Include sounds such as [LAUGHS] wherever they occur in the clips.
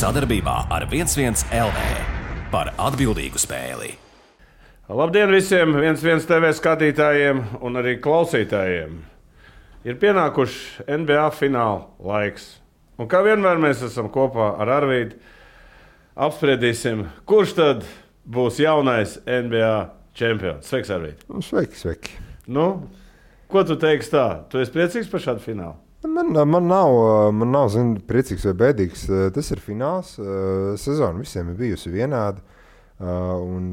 sadarbībā ar 11 LV par atbildīgu spēli. Labdien visiem! viens viens TV skatītājiem un arī klausītājiem! Ir pienākuši NBA fināla laiks. Un kā vienmēr mēs esam kopā ar Arvīdu. Apspriedīsim, kurš tad būs jaunais NBA čempions. Sveiks, Arvīd! Sveiki, sveiki! Nu, ko tu teiksi tā? Tu esi priecīgs par šādu finālu? Man, man nav, man nav zin, priecīgs vai bēdīgs. Tas ir fināls. Sezona visiem ir bijusi vienāda. Un,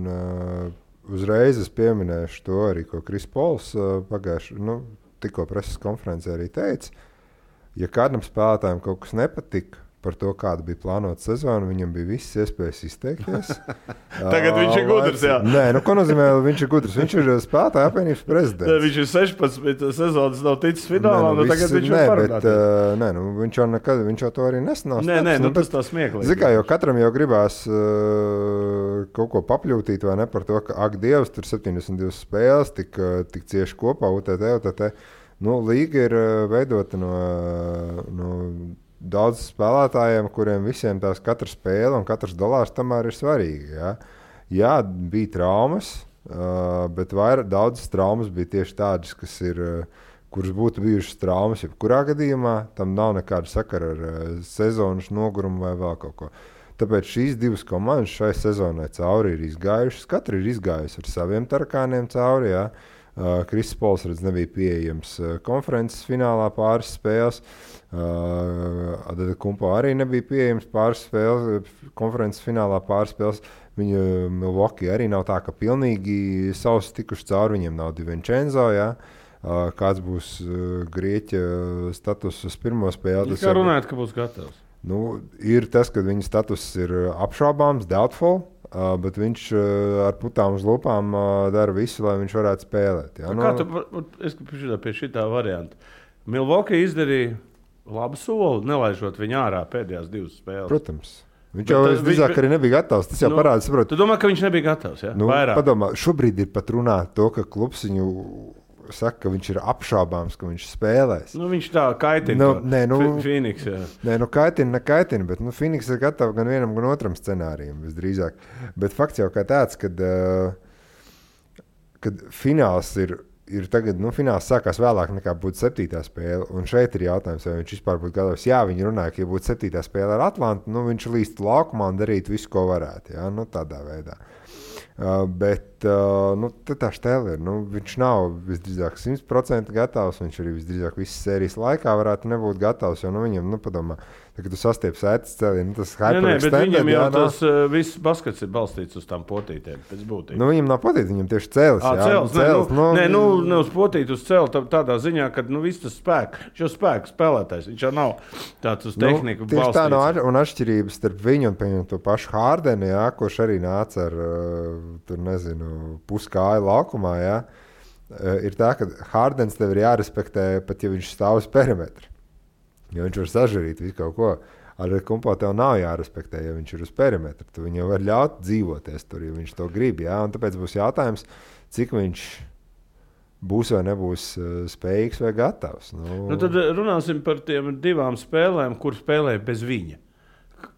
uzreiz es pieminēšu to arī, ko Kris Pols pagājušajā nu, tikko preses konferencē arī teica. Ja kādam spēlētājam kaut kas nepatika, par to, kāda bija plānota sezona. Viņam bija visas iespējas izteikties. [LAUGHS] Tagad uh, viņš ir gudrs. Jā. Nē, nu, ko nozīmē, viņš ir gudrs? Viņš ir spēlētāja apvienības prezidents. Ne, viņš ir 16 sezonas, nav ticis finālā. Nē, nu, nu, tagad viņš nē, bet, uh, nē, nu, viņš, jau nekad, viņš jau to arī nesnās. Nē, nē, nu, nu, tas tā smieklīgi. Zikā, jo katram jau gribās uh, kaut ko papļūtīt, vai ne par to, ka, ak, Dievs, tur 72 spēles, tik, tik cieši kopā, UTT, UTT. Nu, līga ir veidota no, no daudz spēlētājiem, kuriem visiem tās katra spēle un katrs dolārs tomēr ir svarīgi. Ja? Jā, bija traumas, uh, bet vairāk, daudzas traumas bija tieši tādas, kas ir. Uh, kuras būtu bijušas traumas, jebkurā gadījumā tam nav nekāda sakara ar uh, sezonas nogurumu vai vēl kaut ko. Tāpēc šīs divas komandas šai sezonai cauri ir izgājušas. Katra ir izgājusi ar saviem tarakāniem cauri. Ja? Uh, Kristis Pols redz, nebija pieejams uh, konferences finālā pāris spēles. Uh, Adada Kumpo arī nebija pieejams pāris spēles, konferences finālā pāris spēles. Viņa Milwaukee arī nav tā, ka pilnīgi savus tikuši cauri. Viņiem nav Divincenzo. Ja? Uh, kāds būs uh, Grieķa status uz pirmo spēli? Kā runājot, ka būs gatavs? Nu, ir tas, ka viņa status ir apšaubāms, doubtful. Uh, bet viņš uh, ar putām uz lupām uh, dara visu, lai viņš varētu spēlēt. Ja? Nu, kā tu, es pie šī, pie šī varianta? Milvoki izdarīja labu soli, nelaižot viņu ārā pēdējās divas spēles. Protams. Viņš jau visdrīzāk arī nebija gatavs. Tas jau nu, parāda, saprot. Tu domā, ka viņš nebija gatavs? Ja? Nu, padomā, šobrīd ir pat runāt to, ka klubs viņu saka, ka viņš ir apšaubāms, ka viņš spēlēs. Nu, viņš tā kaitina. Nu, nē, nu, Phoenix, nē, nu, kaitina, nekaitina, bet nu, Phoenix ir gatava gan vienam, gan otram scenārijam visdrīzāk. Bet fakts jau kā tāds, kad, uh, kad fināls ir. Ir tagad, nu, fināls sākās vēlāk nekā būtu septītā spēle. Un šeit ir jautājums, vai viņš vispār būtu gatavs. Jā, viņi runāja, ka, ja būtu septītā spēle ar Atlantu, nu, viņš līdz laukumā un darītu visu, ko varētu. Jā, nu, tādā veidā. Uh, bet uh, nu, tā stēle ir. Nu, viņš nav visdrīzāk 100% gatavs. Viņš arī visdrīzāk visas sērijas laikā varētu nebūt gatavs. Jo nu, viņam, nu, padomā, Tā, kad tu sastiepi sēdes cēlienu, nu, tas ir hyper viņam jau jā, tas uh, viss baskets ir balstīts uz tām potītēm. Nu, viņam nav potīti, viņam tieši cēlis. Jā, cēlis, cēlis, nu, nē, nu, nu, ne uz potīti, uz cēli tā, tādā ziņā, ka nu, viss tas spēks, jau spēks spēlētājs, viņš jau nav tāds uz nu, tehniku. Nu, tieši balstīts. tā nav un atšķirības starp viņu un pieņem, to pašu Hārdeni, jā, kurš arī nāca ar, tur nezinu, puskāju laukumā, jā. Ir tā, ka Hārdens tev ir jārespektē, pat ja viņš stāv uz perimetra. Jo viņš var sažarīt visu kaut ko. Ar kumpo tev nav jārespektē, ja viņš ir uz perimetra. Tu viņam var ļaut dzīvoties tur, ja viņš to grib. Jā? Un tāpēc būs jautājums, cik viņš būs vai nebūs uh, spējīgs vai gatavs. Nu, nu, tad runāsim par tiem divām spēlēm, kur spēlēja bez viņa.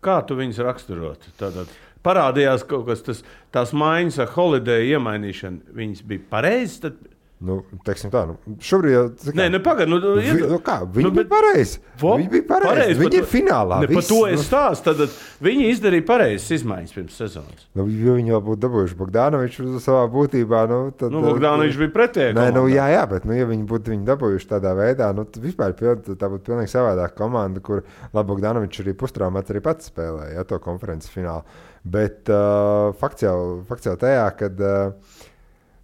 Kā tu viņus raksturot? Tātad parādījās kaut kas tāds, tās maiņas ar holiday iemainīšanu. Viņas bija pareizas. Nu, teiksim tā, nu, šobrīd jau tā kā. Nē, nu, pagaidi, nu, vi, nu, kā, viņi nu, bija pareizi. Viņi bija pareizi. Pareiz, viņi ir finālā. Ne, par to es nu. stāstu. Tad viņi izdarīja pareizes izmaiņas pirms sezonas. Nu, jo viņi jau būtu dabūjuši Bogdanoviču savā būtībā. Nu, tad, nu, Bogdanovičs bija pretēji. Nē, nu, jā, jā, bet, nu, ja viņi būtu viņu dabūjuši tādā veidā, nu, tad vispār tā būtu pilnīgi savādāka komanda, kur labi Bogdanovičs arī pustraumēts arī pats spēlēja ja, to konferences finālu. Bet uh, fakts, jau, fakts jau tajā, kad. Uh,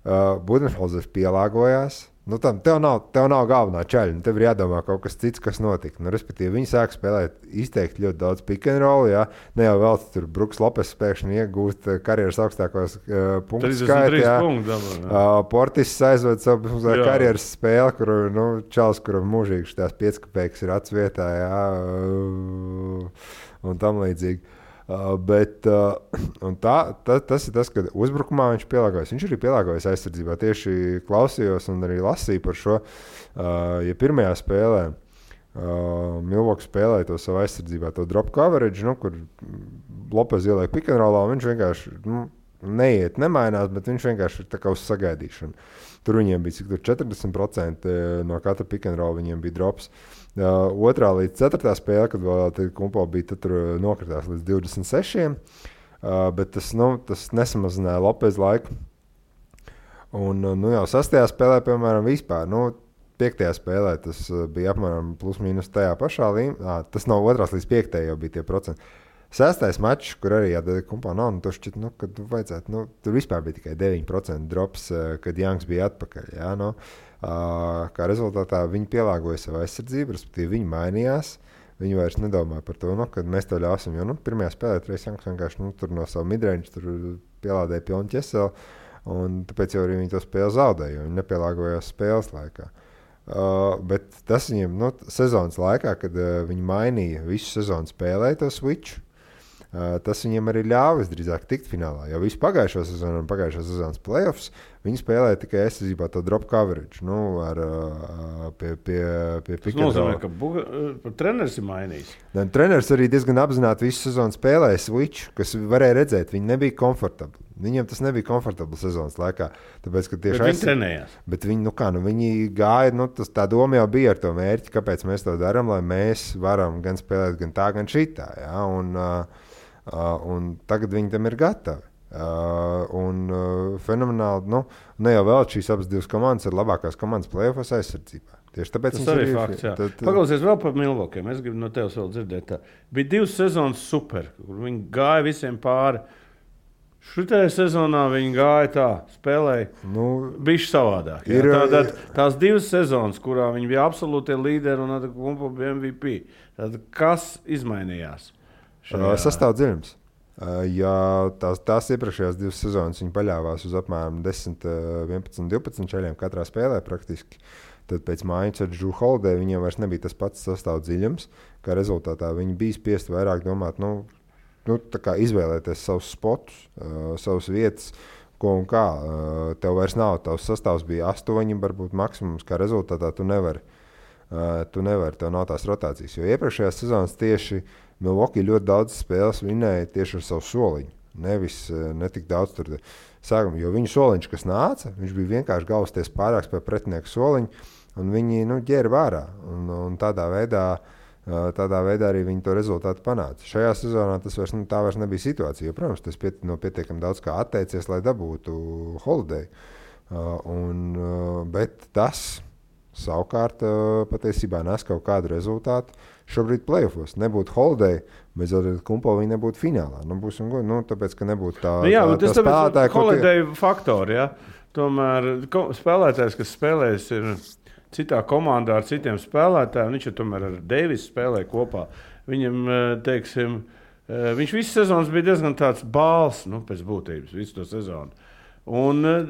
Uh, Budenholzers pielāgojās. Nu, tam tev nav, tev nav galvenā ceļa. Nu, tev ir jādomā kaut kas cits, kas notika. Nu, respektīvi, viņi sāk spēlēt izteikti ļoti daudz pick and roll. Jā. Ne jau vēl tur Brooks Lopes pēkšņi iegūst uh, karjeras augstākos uh, punktu skaitu. Uh, Portis aizved savu uh, karjeras spēli, kur nu, Čels, kuram mūžīgi šīs piecskapēks ir atsvietā. Jā, uh, un tam līdzīgi. Uh, bet [CLEARS THROAT] uh, tā, ta, tas ir tas, ka uzbrukumā viņš pielāgojas. Viņš arī pielāgojas aizsardzībā. Tieši klausījos un arī lasīju par šo. Uh, ja pirmajā spēlē Milvoks spēlēja to savu aizsardzībā, to drop coverage, nu, kur Lopes ieliek pikantrolā, un viņš vienkārši nu, neiet, nemainās, bet viņš vienkārši ir tā uz sagaidīšanu. Tur viņiem bija cik tur 40% no katra pikantrola, viņiem bija drops. Uh, otrā līdz ceturtā spēlē, kad vēl kumpo bija, tad tur nokritās līdz 26. Uh, bet tas, nu, tas nesamazināja Lopes laiku. Un nu, jau sastajā spēlē, piemēram, vispār. Nu, Piektajā spēlē tas bija apmēram plus mīnus tajā pašā līmenī. Tas no otrās līdz piektajai jau bija tie procenti. Sestais mačs, kur arī kompā nav, nu, šķiet, nu, kad vajadzētu, nu, tur vispār bija tikai 9% drops, kad Janks bija atpakaļ. Jā, nu, kā rezultātā viņi pielāgoja savu aizsardzību, respektīvi viņi mainījās. Viņi vairs nedomā par to, nu, kad mēs to ļausim. Jo nu, pirmajā spēlē Trīs Janks vienkārši nu, no sava midrange pielādēja pilnu ķeseli. Un tāpēc arī viņi to spēli zaudēja, jo viņi nepielāgojās spēles laikā. Uh, bet tas viņiem nu, sezonas laikā, kad uh, viņi mainīja visu sezonu spēlēt to switch, tas viņiem arī ļāva visdrīzāk tikt finālā. Jo visu pagājušo sezonu un pagājušā sezonas playoffs viņi spēlēja tikai aizsardzībā to drop coverage. Nu, ar, uh, pie, pie, pie tas nozīmē, ka buga, treneris ir mainījis. Ne, treneris arī diezgan apzināti visu sezonu spēlēja switch, kas varēja redzēt, viņi nebija komfortabli. Viņiem tas nebija komfortabli sezonas laikā. Tāpēc, tieši viņi trenējās. Bet viņi, nu kā, nu, viņi gāja, nu, tas tā doma jau bija ar to mērķi, kāpēc mēs to darām, lai mēs varam gan spēlēt gan tā, gan šitā. Ja? Un, uh, uh, un tagad viņi tam ir gatavi. Uh, un uh, fenomenāli, nu, ne jau vēl šīs abas divas komandas ir labākās komandas plēsoņos aizsardzībā. Tieši tāpēc tas arī ir fakts. Tad, Paklausies vēl par Milvokiem. Es gribu no tevis vēl dzirdēt. Tā. Bija divas sezonas super, kur viņi gāja visiem pāri. Uh, Šajā sezonā viņi gāja tā, spēlēja. Nu, bija savādāk. Ir, tā, tā, tās divas sezonas, kurā viņi bija absolūti līderi un bija MVP. Tad kas izmainījās? Sastāvdaļums. Ja tās, tās iepriekšējās divas sezonas viņi paļāvās uz apmēram 10, 11, 12 ceļiem katrā spēlē praktiski. Tad pēc mājas ar Džuhu Holiday viņiem vairs nebija tas pats sastāvdaļums. Kā rezultātā viņi bija spiesti vairāk domāt, nu, nu, izvēlēties savus spotus, uh, savas vietas, ko un kā. Uh, tev vairs nav, tavs sastāvs bija astoņi, varbūt maksimums, kā rezultātā tu nevari. Uh, tu nevari, tev nav tās rotācijas. Jo iepriekšējās sezonas tieši Milwaukee ļoti daudz spēles vinēja tieši ar savu soliņu. Nevis uh, ne tik daudz tur sākumā, jo viņu soliņš, kas nāca, viņš bija vienkārši galvasties pārāks pie pretinieku soliņa, un viņi nu, ģēra vērā. Un, un tādā veidā uh, Tādā veidā arī viņi to rezultātu panāca. Šajā sezonā tas vairs, nu, vairs nebija situācija. Jo, protams, tas piet, no pietiekami daudz kā atteicies, lai dabūtu holiday. Uh, un, uh, bet tas savukārt uh, patiesībā nes kaut kādu rezultātu. Šobrīd playoffs nebūtu holiday, bet zaudēt kumpo viņi nebūtu finālā. Nu, būsim gudri, nu, tāpēc, ka nebūtu tā, nu, jā, tā, tā spēlētāja. Holiday tie... faktori, ja? Tomēr spēlētājs, kas spēlēs, ir citā komandā ar citiem spēlētājiem. Viņš jau tomēr ar Deivisu spēlēja kopā. Viņam, eh, teiksim, eh, viņš visu sezonu bija diezgan tāds bāls, nu, pēc būtības, visu to sezonu. Un eh,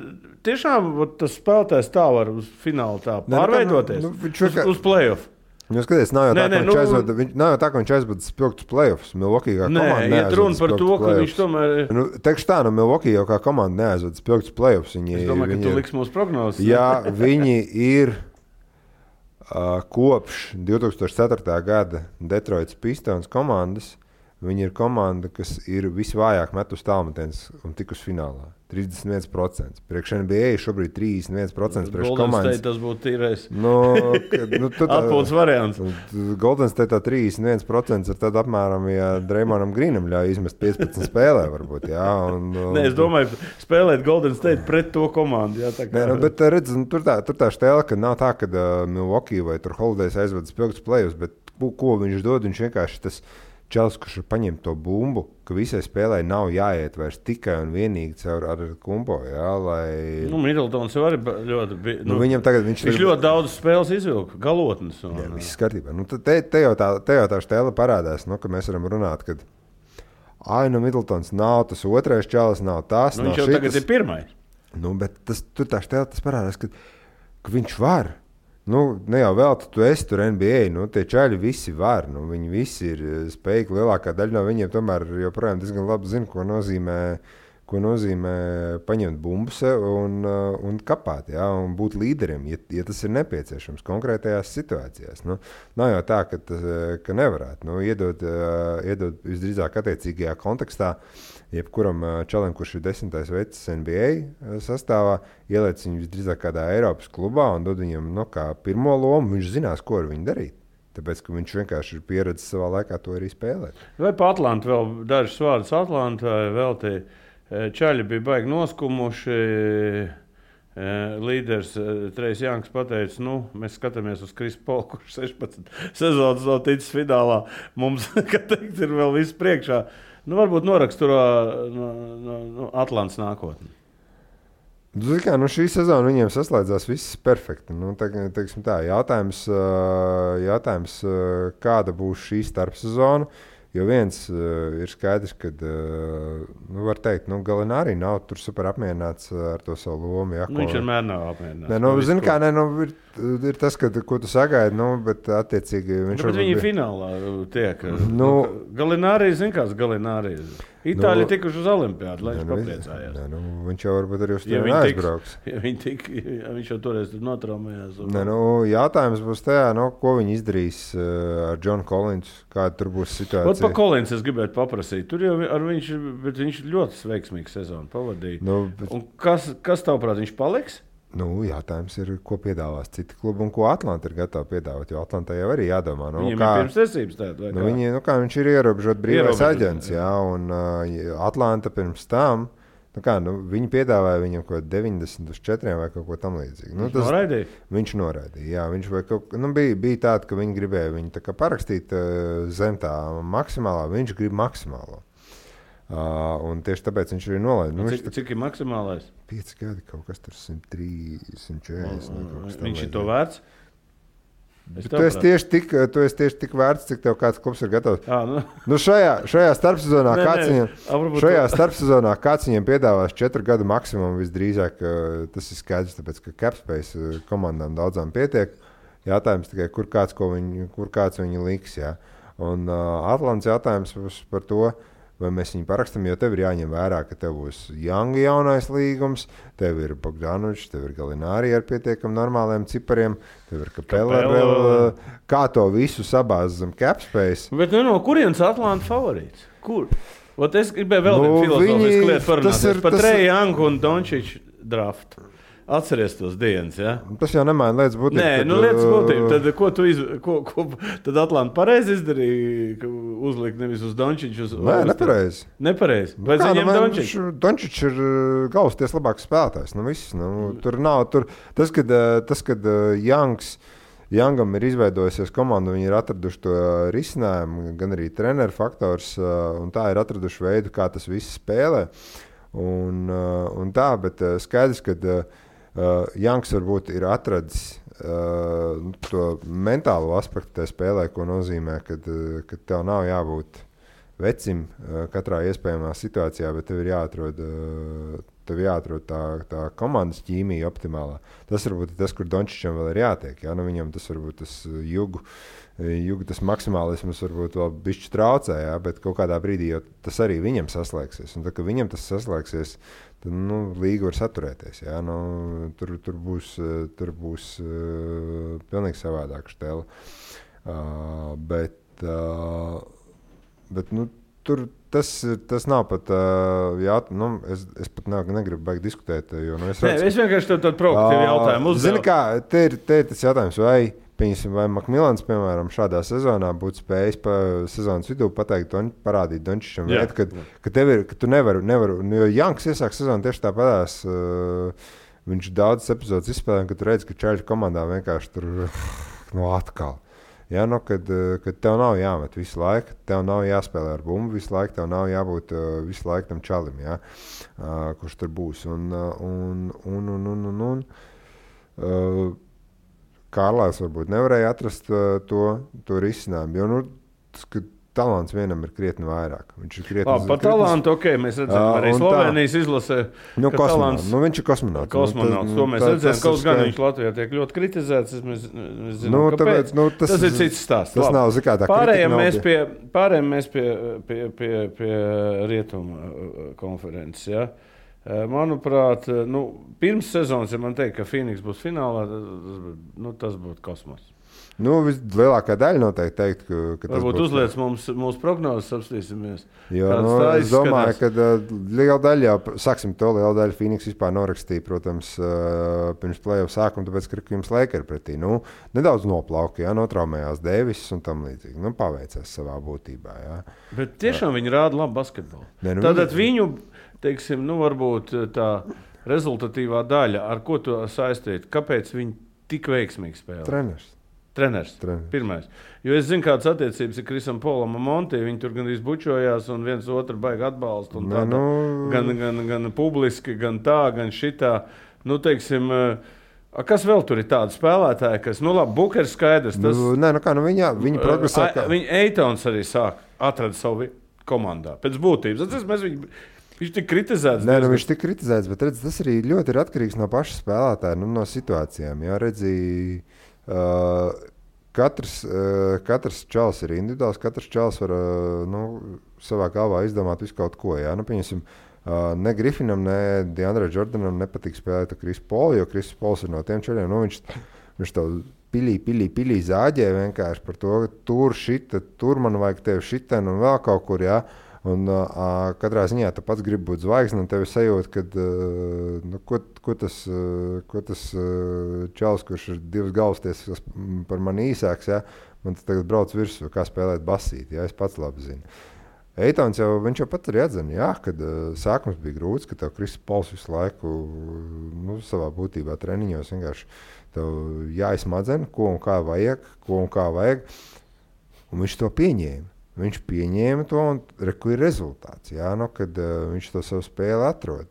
tiešām tas spēlētājs tā var uz finālu tā nu, pārveidoties. Nu, nu, uz, uz playoff. Nu, skaties, nav jau nē, tā, nē, nu, aizvada, viņš, nav jau tā, ka viņš aizvada spilgtus playoffs. Milwaukee kā komanda. Nē, iet runa par to, ka viņš tomēr. Nu, Teikšu tā, nu, Milwaukee jau kā komanda neaizvada spilgtus playoffs. Viņi, es domāju, viņi, ka tu liks mūsu prognozes. Jā, viņi ir kopš 2004. gada Detroitas Pistons komandas. Viņi ir komanda, kas ir visvājāk metus tālmetienus un tikus finālā. 31%. Priekš NBA šobrīd 31% priekš komandas. Tas būtu tīrais. Nu, nu, [LAUGHS] Atpūtas variants. Golden State 31% ir tad apmēram, ja Dreimonam Grīnam ļauj izmest 15 spēlē, varbūt. Jā, un, un, Nē, es domāju, spēlēt Golden State pret to komandu. Jā, kā... Nē, nu, bet redz, nu, tur tā, tur tā stēla, ka nav tā, ka uh, Milwaukee vai Holidays aizvedas spilgtus plējus, bet ko viņš dod, viņš vienkārši tas ir Čels, kurš ir paņēmis to bumbu, ka visai spēlē nav jāiet vairs tikai un vienīgi caur ar kumpo. Jā, lai... Nu, Middletons jau arī ļoti. Nu, nu, viņam tagad viņš, viņš ir... ļoti daudz spēles izvilka, galotnes. Un... Jā, viss kārtībā. Nu, te, te, jau tā, te jau tā stēle parādās, nu, ka mēs varam runāt. Kad... Ai, nu, Middletons nav tas otrais čalis, nav tas. Nu, nav viņš jau šitas. tagad ir pirmais. Nu, bet tas, tur tā stēle parādās, ka, ka viņš var. Nu, ne jau vēl tu esi tur NBA. Nu, tie čaļi visi var. Nu, viņi visi ir eh, spējīgi. Lielākā daļa no viņiem tomēr joprojām diezgan labi zina, ko nozīmē ko nozīmē paņemt bumbu sev un, uh, un kapāt, ja, un būt līderim, ja, ja tas ir nepieciešams konkrētajās situācijās. Nu, nav jau tā, ka, tas, ka nevarētu. Nu, iedot, iedot visdrīzāk attiecīgajā kontekstā, jebkuram čalam, kurš ir desmitais vecs NBA sastāvā, ieliec viņu visdrīzāk kādā Eiropas klubā un dod viņam nu, pirmo lomu, viņš zinās, ko ar viņu darīt. Tāpēc, viņš vienkārši ir pieredzējis savā laikā to arī spēlēt. Vai par Atlantu vēl dažus vārdus Atlantā vēl te? Eh, čaļi bija baigi noskumuši. Eh, līderis eh, Trejs Janks pateica, nu, mēs skatāmies uz Krisu Polu, kurš 16 sezonas nav ticis finālā. Mums, [LAUGHS] kā teikt, ir vēl viss priekšā. Nu, varbūt noraksturo no, no, no Atlantijas nākotni. Nu, kā, nu, šī sezona viņiem saslēdzās viss perfekti. Nu, te, tā, jautājums, jautājums, kāda būs šī starpsezona. Jo viens uh, ir skaidrs, ka, uh, nu, var teikt, nu, Galina arī nav tur super apmierināts ar to savu lomu. Ja, nu, viņš vienmēr nav apmierināts. Nē, nu, zini, kā, nē, nu, ir, ir tas, ka, ko tu sagaidi, nu, bet attiecīgi viņš nu, bet viņi bija... finālā tiek. Nu, nu, Galina arī, zini, kāds Galina arī. Itāļi nu, tikuši uz Olimpiādu, lai viņš papriecājās. Nē, nu, viņš jau varbūt arī uz to ja aizbrauks. [LAUGHS] Ja tik, ja viņš jau toreiz notraumējās. Un... Nē, nu, jautājums būs tajā, nu, ko viņi izdarīs uh, ar Džonu Kolinsu, kāda tur būs situācija. Pat par Kolinsu es gribētu paprasīt. Tur jau viņš, viņš ļoti veiksmīgu sezonu pavadīja. Nu, bet... Un kas, kas tavuprāt, viņš paliks? Nu, jautājums ir, ko piedāvās citi klubi un ko Atlanta ir gatava piedāvāt. Jo Atlantā jau arī jādomā, nu, Viņam kā, tāda. Nu, viņi, nu, kā viņš ir ierobežot brīvais aģents, jā, un uh, Atlanta pirms tam. Nu kā, nu, viņi piedāvāja viņam kaut ko 90 uz 4 vai kaut ko tamlīdzīgu. Nu, viņš tas, noraidīja. Viņš noraidīja. Jā, viņš kaut, nu, bija, bija tāds, ka viņi gribēja viņu parakstīt uh, zem tā maksimālā. Viņš grib maksimālo. Uh, un tieši tāpēc viņš arī nolaida. Nu, cik, cik ir maksimālais? 5 gadi, kaut kas tur 103, 140. Un, viņš ir to vērts. Tu esi, tieši tik, tu esi tieši tik vērts, cik tev kāds klubs ir gatavs. À, nu. Nu šajā, šajā starpsezonā, kāds, viņam, šajā starpsezonā kāds viņam piedāvās četru gadu maksimumu, visdrīzāk tas ir skaidrs, tāpēc ka capspace komandām daudzām pietiek. Jautājums tikai, kur kāds, viņu, kur kāds viņu liks. Jā. Un uh, Atlants jautājums par to, uh, vai mēs viņu parakstām, jo tev ir jāņem vērā, ka tev būs Young jaunais līgums, tev ir Bogdanovičs, tev ir Galinārī ar pietiekami normāliem cipariem, tev ir Kapela vēl, kā to visu sabāzt zem capspace. Bet nu, no kurienes Atlanta favorīts? Kur? Ot es gribēju vēl nu, vienu filozofisku lietu parunāt par Treju Youngu un Dončiču draftu. Atceries tos dienas. Ja? Tas jau nemaina lietas būtību. Nē, tad, nu, lietas būtību. Tad, ko tu iz, ko, ko, tad Atlanta pareizi izdarīja, uzlikt nevis uz Dončiču. Uz, Nē, nepareizi. Nepareizi. Nu, viņam nu, Dončičs? Dončičs ir galvas ties labāks spēlētājs. Nu, viss, nu, tur nav, tur, tas, kad, tas, kad Janks. Jangam ir izveidojusies komanda, viņi ir atraduši to risinājumu, gan arī treneru faktors, un tā ir atraduši veidu, kā tas viss spēlē. Un, un tā, bet skaidrs, ka uh, Uh, Janks varbūt ir atradzis uh, to mentālo aspektu tajā spēlē, ko nozīmē, kad, uh, kad tev nav jābūt vecim uh, katrā iespējamā situācijā, bet tev ir jāatrod. Uh, Tev jāatrod tā, tā komandas ķīmija optimālā. Tas varbūt tas, kur Dončičam vēl ir jātiek. Ja? Nu, viņam tas varbūt tas jugu, jugu tas maksimālisms varbūt vēl bišķi traucē, ja? bet kaut kādā brīdī tas arī viņam saslēgsies. Un tad, kad viņam tas saslēgsies, tad nu, līga var saturēties. Jā, nu, tur, tur būs, tur būs uh, pilnīgi savādāka stila. Uh, bet uh, bet nu, tur tas, tas nav pat. Uh, jā, nu, es, es pat ne, negribu beigt diskutēt. Jo, nu, es, redzu, Nē, es vienkārši tādu provokatīvu jautājumu uzdevu. Zini, kā te ir, te ir tas jautājums, vai Pieņemsim, vai Makmilans, piemēram, šādā sezonā būtu spējis pa sezonas vidū pateikt, don, parādīt Dončičam, yeah. ka, ka, ir, ka tu nevari, nevar, nu, jo Janks iesāk sezonu tieši tāpatās. Uh, viņš daudzas epizodes izspēlē, kad redz, ka Čēļa komandā vienkārši tur no atkal. Ja, nu, kad, uh, kad tev nav jāmet visu laiku, tev nav jāspēlē ar bumbu visu laiku, tev nav jābūt uh, visu laiku tam čalim, ja, uh, kurš tur būs. Un, un, un, un, un, un, un, Kārlās varbūt nevarēja atrast to, to risinājumu. Jo, nu, tas, talants vienam ir krietni vairāk. Viņš ir krietni Labi, par talantu, ok, mēs redzam, Ā, arī un tā. Slovenijas izlasē. Nu, talants- Nu, viņš ir kosmonauts. Kosmonauts, Nu, to mēs tā- tas Kaut gan viņš Latvijā tiek ļoti kritizēts. es Mēs, mēs zinām, Nu, tāpēc, nu, tas, tas ir cits stāsts. Tas Labi. nav zin kā tā Pārējiem mēs pie- pārējiem mēs pie, pie, pie, pie rietuma uh, konferences. Ja? Uh, Manuprāt, uh, nu, pirms sezonas, ja man teikt, ka Phoenix būs finālā, tas, nu, tas būtu kosmos. Nu, vislielākā daļa noteikti teikt, ka, ka tas būs- uzliec mums mūsu prognozes, apstīsimies. Jo, kāds nu, es domāju, ka liela daļa jau, sāksim to lielu daļu Phoenix vispār norakstīja, protams, pirms plēsoņa sākuma, tāpēc, ka jums Lakers pretī. Nu, nedaudz noplauka, ja notraumējās Devis un tam līdzīgi. Nu, paveicās savā būtībā. Jā. Bet tiešām viņi rāda labu basketbolu. Nē, nu, Tātad viņu, teiksim, nu, varbūt tā rezultatīvā daļa, ar ko to saistīt, kāpēc viņi tik veiksmīgi spēlē? Treneris. Treneris. Treneris. Pirmais. Jo es zinu, kādas attiecības ir Krisam Polam un Monte. Viņi tur gandrīz bučojās un viens otru baigi atbalsta. un Nē, nu- Gan, gan, gan publiski, gan tā, gan šitā. Nu, teiksim, eh, a, kas vēl tur ir tādi spēlētāji, kas, nu, labi, Bukers skaidrs. Tas, Nu, nē, nu kā, nu viņa, viņa progresē. A- Viņa Eitons arī sāk atrast savu komandā. Pēc būtības. Tas, mēs viņu, viņš tika kritizēts. Nē, nu, viņš tika kritizēts, bet redz, tas arī ļoti ir atkarīgs no paša spēlētāja, nu, no situācijām. Jā, redzi, uh, katrs, uh, katrs čels ir individuāls, katrs čels var uh, nu, savā galvā izdomāt visu kaut ko. Jā, nu, pieņemsim, ne Grifinam, ne Dienvidam Jordanam nepatīk spēlēt ar Krisu Polu, jo Kristus Pols ir no tiem čeļiem. Nu, viņš, viņš to pilī, pilī, pilī zāģē vienkārši par to, ka tur, šita, tur man vajag tevi šitien un vēl kaut kur. Jā. Un, uh, katrā ziņā tu pats gribi būt zvaigznes, un tev ir sajūta, ka uh, nu, ko, ko tas, uh, ko tas uh, čels, kurš ir divas galvasties, kas mm, par mani īsāks, ja, man tas tagad brauc virsū, kā spēlēt basīti. Ja, es pats labi zinu. Eitons jau, jau pat arī atzina, jā, kad uh, sākums bija grūts, ka tev Kristus Pols visu laiku nu, savā būtībā treniņos vienkārši tev jāizsmadzina, ko un kā vajag, ko un kā vajag. Un viņš to pieņēma. Viņš pieņēma to un reku ir rezultāts, jā, nu, kad uh, viņš to savu spēli atrod.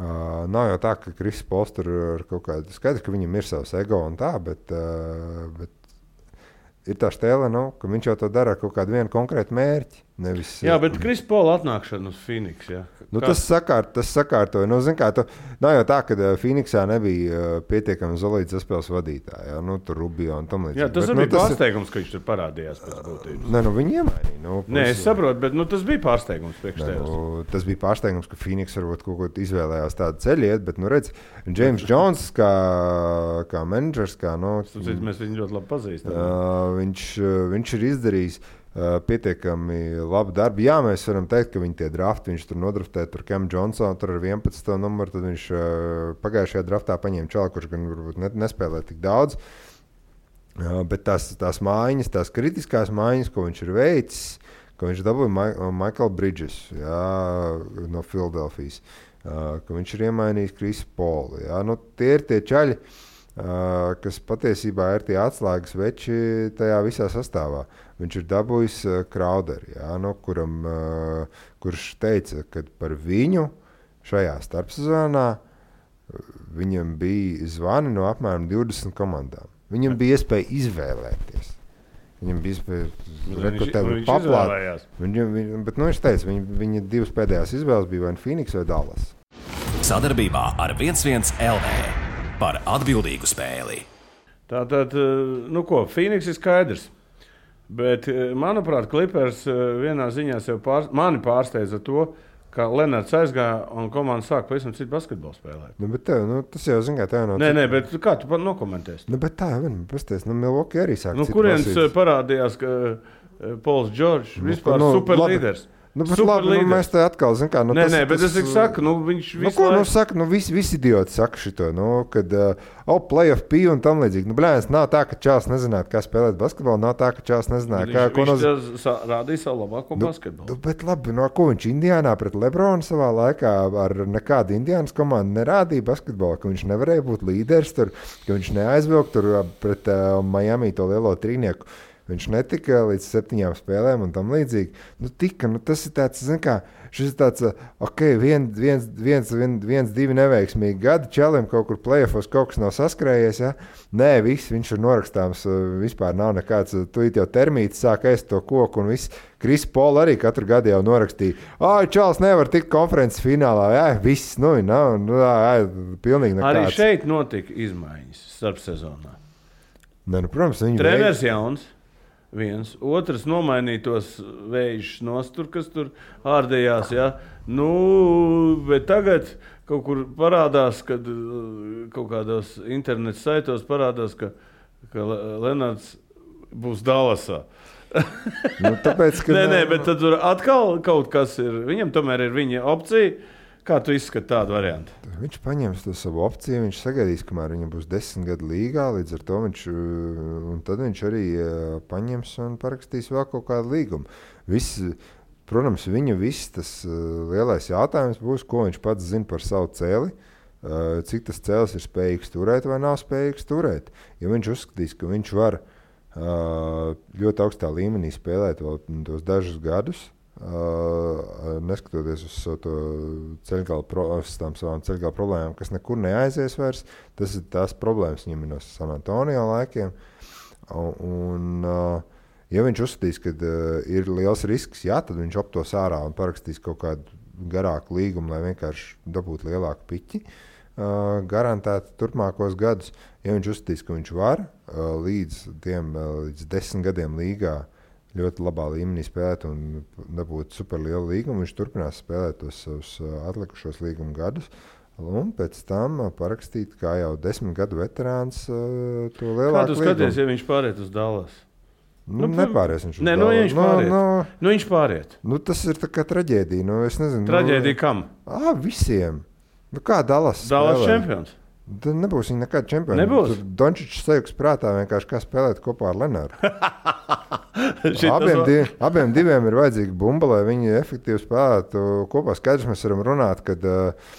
Uh, nav jau tā, ka Kristus Pols tur ir kaut kāda skaidra, ka viņam ir savs ego un tā, bet, uh, bet ir tā stēle, nu, ka viņš jau to dara ar kaut kādu konkrētu mērķi. Nevis, Jā, bet Kris Pola atnākšana uz Phoenix. Jā. Nu, tas, sakārt, tas sakārtoja. Nu, kā, tu, nav jau tā, ka uh, Phoenixā nebija uh, pietiekami zelīta saspēles vadītāja. Ja? Nu, tur Rubio un tam līdzīgi. Jā, tas Bet, nu, bija ir- pārsteigums, ka viņš tur parādījās pēc būtības. Nē, nu, viņi iemainīja. Nu, Nē, es plus- saprotu, bet nu, tas bija pārsteigums priekš tevis. nu, tas bija pārsteigums, ka Phoenix varbūt kaut ko izvēlējās tādu ceļu, iet, bet, nu, redz, James Jones kā, kā menedžers, kā, nu, citu, Mēs viņu ļoti labi pazīstam. Uh, viņš, viņš ir izdarījis uh, pietiekami labu darbu. Jā, mēs varam teikt, ka viņi tie drafti, viņš tur nodraftēja tur Kemu Johnsonu, tur ar 11. numuru. Tad viņš uh, pagājušajā draftā paņēma čalu, kurš gan varbūt ne, nespēlē tik daudz. Uh, bet tās, tās mājiņas, tās kritiskās mājiņas, ko viņš ir veicis, ko viņš dabūja Ma Michael Bridges jā, no Filadelfijas, uh, ka viņš ir iemainījis Krisu Polu. Jā. Nu, tie ir tie čaļi, uh, kas patiesībā ir tie atslēgas veči tajā visā sastāvā. Viņš ir dabūjis uh, Krauderi, jā, nu, kuram, uh, kurš teica, ka par viņu šajā starpsezonā uh, viņam bija zvani no apmēram 20 komandām. Viņam bija iespēja izvēlēties. Viņam bija iespēja Viņš- rekrutēt, viņš paplāt. Viņam, viņ, bet, nu, viņš teica, viņa, viņa divas pēdējās izvēles bija vai nu Phoenix vai Dallas. Sadarbībā ar 11 LV par atbildīgu spēli. Tā tad, eh, nu ko, Phoenix ir skaidrs. Bet, eh, manuprāt, Clippers eh, vienā ziņā pār, mani pārsteidza to, ka Lenards aizgāja un komanda sāka pavisam citu basketbolu spēlēt. Nu, bet tev, nu, tas jau zina, kā tev no Nē, nē, bet kā tu pat nokomentēsi? Nu, bet tā ir. Pasties, nu, Milwaukee arī sāk. Nu, kurienes eh, parādījās, ka Pols Džordžs Nu, vispār nu, superlīderis? labi. Nu, bet labi, nu, mēs te atkal zinām, kā. Nu, nē, tas, nē, bet tas, es saku, nu, viņš Nu, ko nu laiku- saka? Nu, visi, visi idioti saka šo, nu, kad, uh, oh, playoff P un tam līdzīgi. Nu, blēņas, nav tā, ka Čāls nezināja, kā spēlēt basketbolu, nav tā, ka Čāls nezināja, kā, Viņš, ko viņš nozīmē. noz... sa- rādīja savu labāko Nu, basketbolu. Nu, bet labi, no ko viņš Indijānā pret Lebronu savā laikā ar nekādu Indijas komandu nerādīja basketbolu, ka viņš nevarēja būt līderis tur, ka viņš neaizvilka tur uh, pret uh, Miami to lielo trīnieku. Viņš netika līdz septiņām spēlēm un tam līdzīgi. Nu, tika, nu, tas ir tāds, kā, šis ir tāds, ok, viens, viens, viens, viens, viens divi neveiksmīgi gadi, čeliem kaut kur plēfos, kaut kas nav saskrējies. Ja? Nē, viss viņš ir norakstāms, vispār nav nekāds, tu jau termītis sāk ēst to koku un viss. Kris Pols arī katru gadu jau norakstīja, ah, Čāls nevar tikt konferences finālā. Jā, viss, nu, nav, nu, jā, pilnīgi nekāds. Arī šeit notika izmaiņas starp sezonā. Ne, nu, protams, viņi Treneris veid... jauns. Viens. Otrs nomainītos vējus nostur, kas tur ārdējās. Ja? Nu, bet tagad kaut kur parādās, kad kaut kādos internetu saitos parādās, ka, ka Lenards būs Dallasā. nu, tāpēc, [LAUGHS] nē, nē, bet tur atkal kaut kas ir. Viņam tomēr ir viņa opcija. Kā tu izskati tādu variantu? Viņš paņems to savu opciju, viņš sagaidīs, kamēr viņam būs desmit gadu līgā. Līdz ar to viņš, tad viņš arī paņems un parakstīs vēl kaut kādu līgumu. Viss, protams, viņa viss tas lielais jautājums būs, ko viņš pats zina par savu cēli. Cik tas cēlis ir spējīgs turēt vai nav spējīgs turēt. Ja viņš uzskatīs, ka viņš var ļoti augstā līmenī spēlēt vēl tos dažus gadus, Uh, neskatoties uz to ceļgala, pro, ceļgala problēmām, kas nekur neaizies vairs, tas ir tās problēmas viņam no San Antonio laikiem. Un, uh, ja viņš uzskatīs, ka uh, ir liels risks, jā, tad viņš aptos ārā un parakstīs kaut kādu garāku līgumu, lai vienkārši dabūtu lielāku piķi. Uh, garantēti turpmākos gadus, ja viņš uzskatīs, ka viņš var uh, līdz, tiem, uh, līdz desmit gadiem līgā uh, ļoti labā līmenī spēlēt un dabūt superlielu līgumu. Viņš turpinās spēlēt tos savus atlikušos līguma gadus. Un pēc tam parakstīt, kā jau desmit gadu veterāns, to lielāku līgumu. Kā tu skaties, ja viņš pāriet uz Dallas? Nu, nu, nepāries viņš Nē, nu, ja viņš pāriet. Nu, nu, nu, viņš pāriet. Nu, tas ir kā traģēdija. Nu, traģēdija nu, kam? À, visiem. Nu, kā Dallas? Dallas čempions. Tad nebūs viņa nekāda čempiona. Nebūs. Dončits sajūgs prātā vienkārši kā spēlēt kopā ar Lenāru. [LAUGHS] abiem, div, abiem diviem ir vajadzīga bumba, lai viņi efektīvi spēlētu kopā. Skaidrs, mēs varam runāt, kad, uh,